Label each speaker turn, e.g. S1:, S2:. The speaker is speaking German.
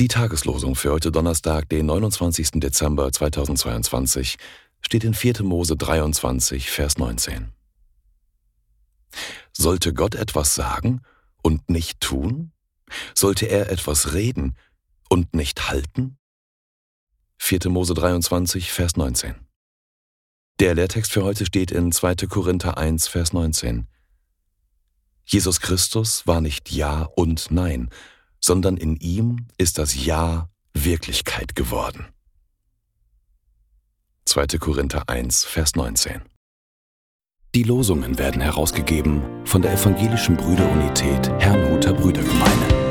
S1: Die Tageslosung für heute Donnerstag, den 29. Dezember 2022, steht in 4. Mose 23, Vers 19. Sollte Gott etwas sagen und nicht tun? Sollte er etwas reden und nicht halten? 4. Mose 23, Vers 19. Der Lehrtext für heute steht in 2. Korinther 1, Vers 19. Jesus Christus war nicht Ja und Nein, sondern in ihm ist das Ja Wirklichkeit geworden. 2. Korinther 1, Vers 19. Die Losungen werden herausgegeben von der Evangelischen Brüderunität Herrnhuter Brüdergemeine.